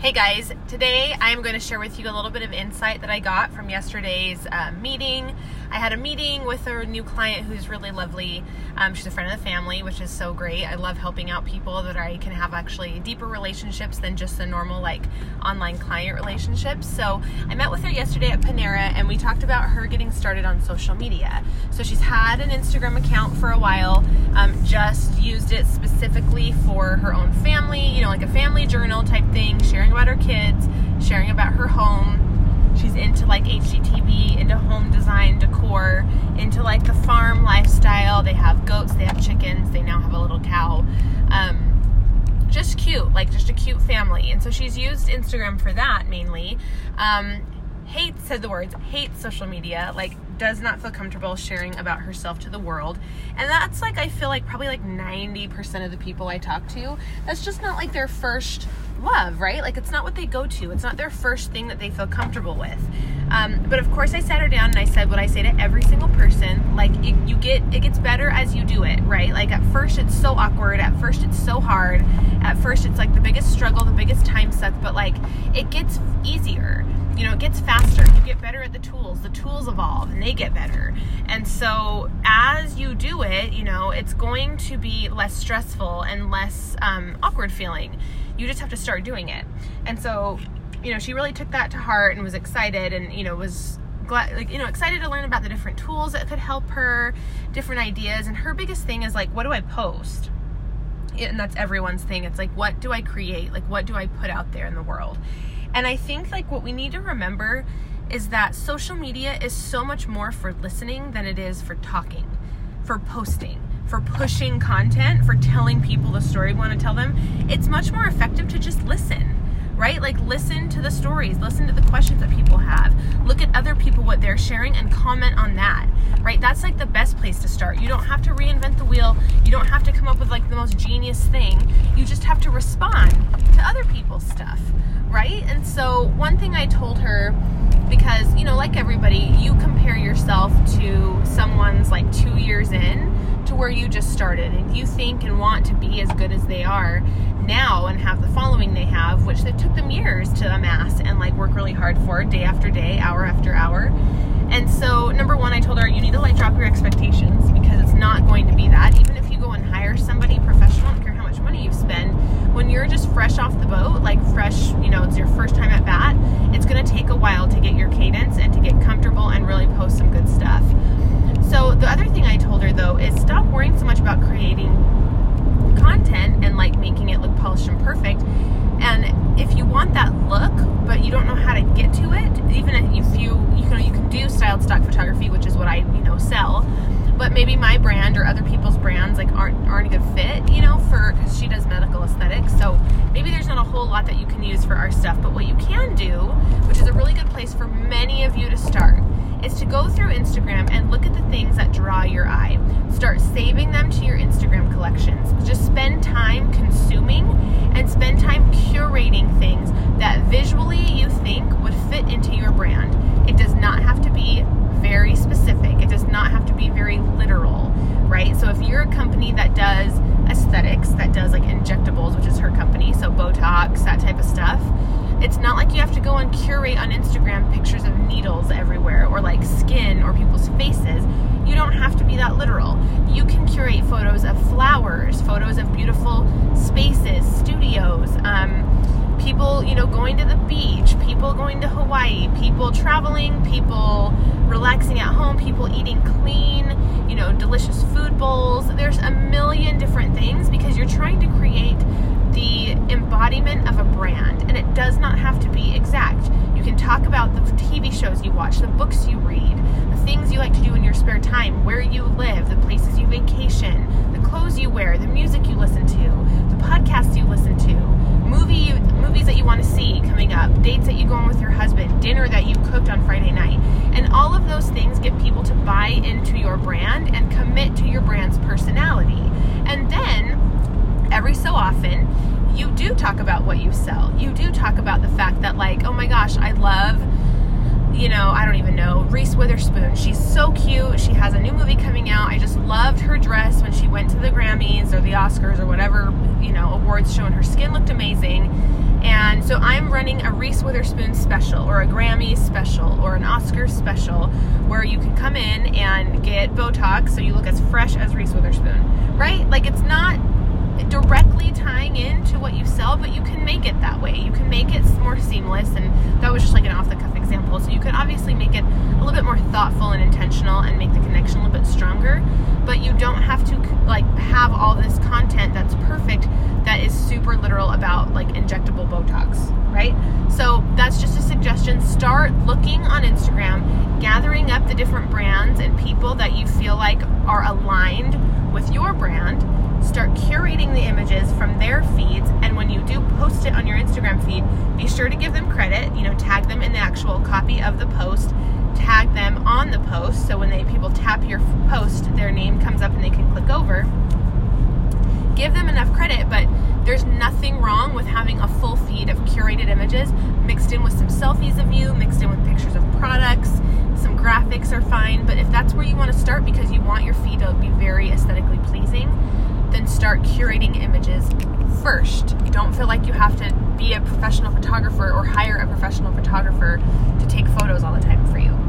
Hey guys, today I am going to share with you a little bit of insight that I got from yesterday's uh, meeting. I had a meeting with a new client who's really lovely. Um, she's a friend of the family, which is so great. I love helping out people that I can have actually deeper relationships than just the normal like online client relationships. So I met with her yesterday at Panera and we talked about her getting started on social media. So she's had an Instagram account for a while, um, just used it specifically for her own family, you know, like a family journal type thing, sharing sharing about her kids, sharing about her home. She's into like HGTV, into home design, decor, into like the farm lifestyle. They have goats, they have chickens, they now have a little cow. Um, just cute, like just a cute family. And so she's used Instagram for that mainly. Um, hates said the words hates social media like does not feel comfortable sharing about herself to the world and that's like i feel like probably like 90% of the people i talk to that's just not like their first love, right? Like it's not what they go to. It's not their first thing that they feel comfortable with. Um, but of course, I sat her down and I said what I say to every single person: like it, you get, it gets better as you do it, right? Like at first it's so awkward. At first it's so hard. At first it's like the biggest struggle, the biggest time suck. But like it gets easier. You know, it gets faster. You get better at the tools. The tools evolve and they get better. And so as you do it, you know, it's going to be less stressful and less um, awkward feeling you just have to start doing it. And so, you know, she really took that to heart and was excited and, you know, was glad, like, you know, excited to learn about the different tools that could help her, different ideas. And her biggest thing is like, what do I post? And that's everyone's thing. It's like, what do I create? Like, what do I put out there in the world? And I think like what we need to remember is that social media is so much more for listening than it is for talking, for posting for pushing content, for telling people the story we want to tell them, it's much more effective to just listen right? Like listen to the stories, listen to the questions that people have, look at other people what they're sharing and comment on that, right? That's like the best place to start. You don't have to reinvent the wheel. You don't have to come up with like the most genius thing. You just have to respond to other people's stuff, right? And so one thing I told her because, you know, like everybody, you compare yourself to someone's like 2 years in to where you just started and you think and want to be as good as they are now and have the following they have which they took them years to amass and like work really hard for day after day hour after hour. And so number one i told her you need to like drop your expectations because it's not going to be that. Even if you go and hire somebody professional I don't care how much money you spend when you're just fresh off the boat like fresh you know it's your want that look, but you don't know how to get to it, even if you you know you can do styled stock photography, which is what I you know sell, but maybe my brand or other people's brands like aren't aren't a good fit, you know, for because she does medical aesthetics. So maybe there's not a whole lot that you can use for our stuff. But what you can do, which is a really good place for many of you to start, is to go through Instagram and look at the things that draw your eye. Start saving them to your Instagram collections. Just spend time consuming and spend time curating things that visually you think would fit into your brand. It does not have to be very specific, it does not have to be very literal, right? So if you're a company that does aesthetics, that does like injectables, which is her company, so Botox, that type of stuff it's not like you have to go curate on Instagram pictures of needles everywhere or like skin or people's faces. You don't have to be that literal. You can curate photos of flowers, photos of beautiful spaces, studios, um, people, you know, going to the beach, people going to Hawaii, people traveling, people relaxing at home, people eating clean, you know, delicious food bowls. There's a million different things because you're trying to create the embodiment of a brand, and it does not have to be exact. You can talk about the TV shows you watch, the books you read, the things you like to do in your spare time, where you live, the places you vacation, the clothes you wear, the music you listen to, the podcasts you listen to, movie movies that you want to see coming up, dates that you go on with your husband, dinner that you cooked on Friday night. And all of those things get people to buy into your brand and commit to your brand's personality. And then every so often, you do talk about what you sell. You do talk about the fact that, like, oh my gosh, I love, you know, I don't even know, Reese Witherspoon. She's so cute. She has a new movie coming out. I just loved her dress when she went to the Grammys or the Oscars or whatever, you know, awards show, and her skin looked amazing. And So I'm running a Reese Witherspoon special or a Grammy special or an Oscar special where you can come in and get Botox so you look as fresh as Reese Witherspoon, right? Like it's not directly tying into what you sell, but you can make it that way. You can make it more seamless, and that was just like an off the cuff example. So you can obviously make it a little bit more thoughtful and intentional and make the connection a little bit stronger, but you don't have to like have all this content that's perfect that is super literal about like injectable Botox, right? So that's just a suggestion. Start looking on Instagram, gathering up the different brands and people that you feel like are aligned with your brand start curating the images from their feeds and when you do post it on your Instagram feed be sure to give them credit you know tag them in the actual copy of the post tag them on the post so when they people tap your post their name comes up and they can click over. Give them enough credit but there's nothing wrong with having a full feed of curated images mixed in with some selfies of you mixed in with pictures of products. Some graphics are fine but if that's where you want to start because you want your feed to be start curating images first. Don't feel like you have to be a professional photographer or hire a professional photographer to take photos all the time for you.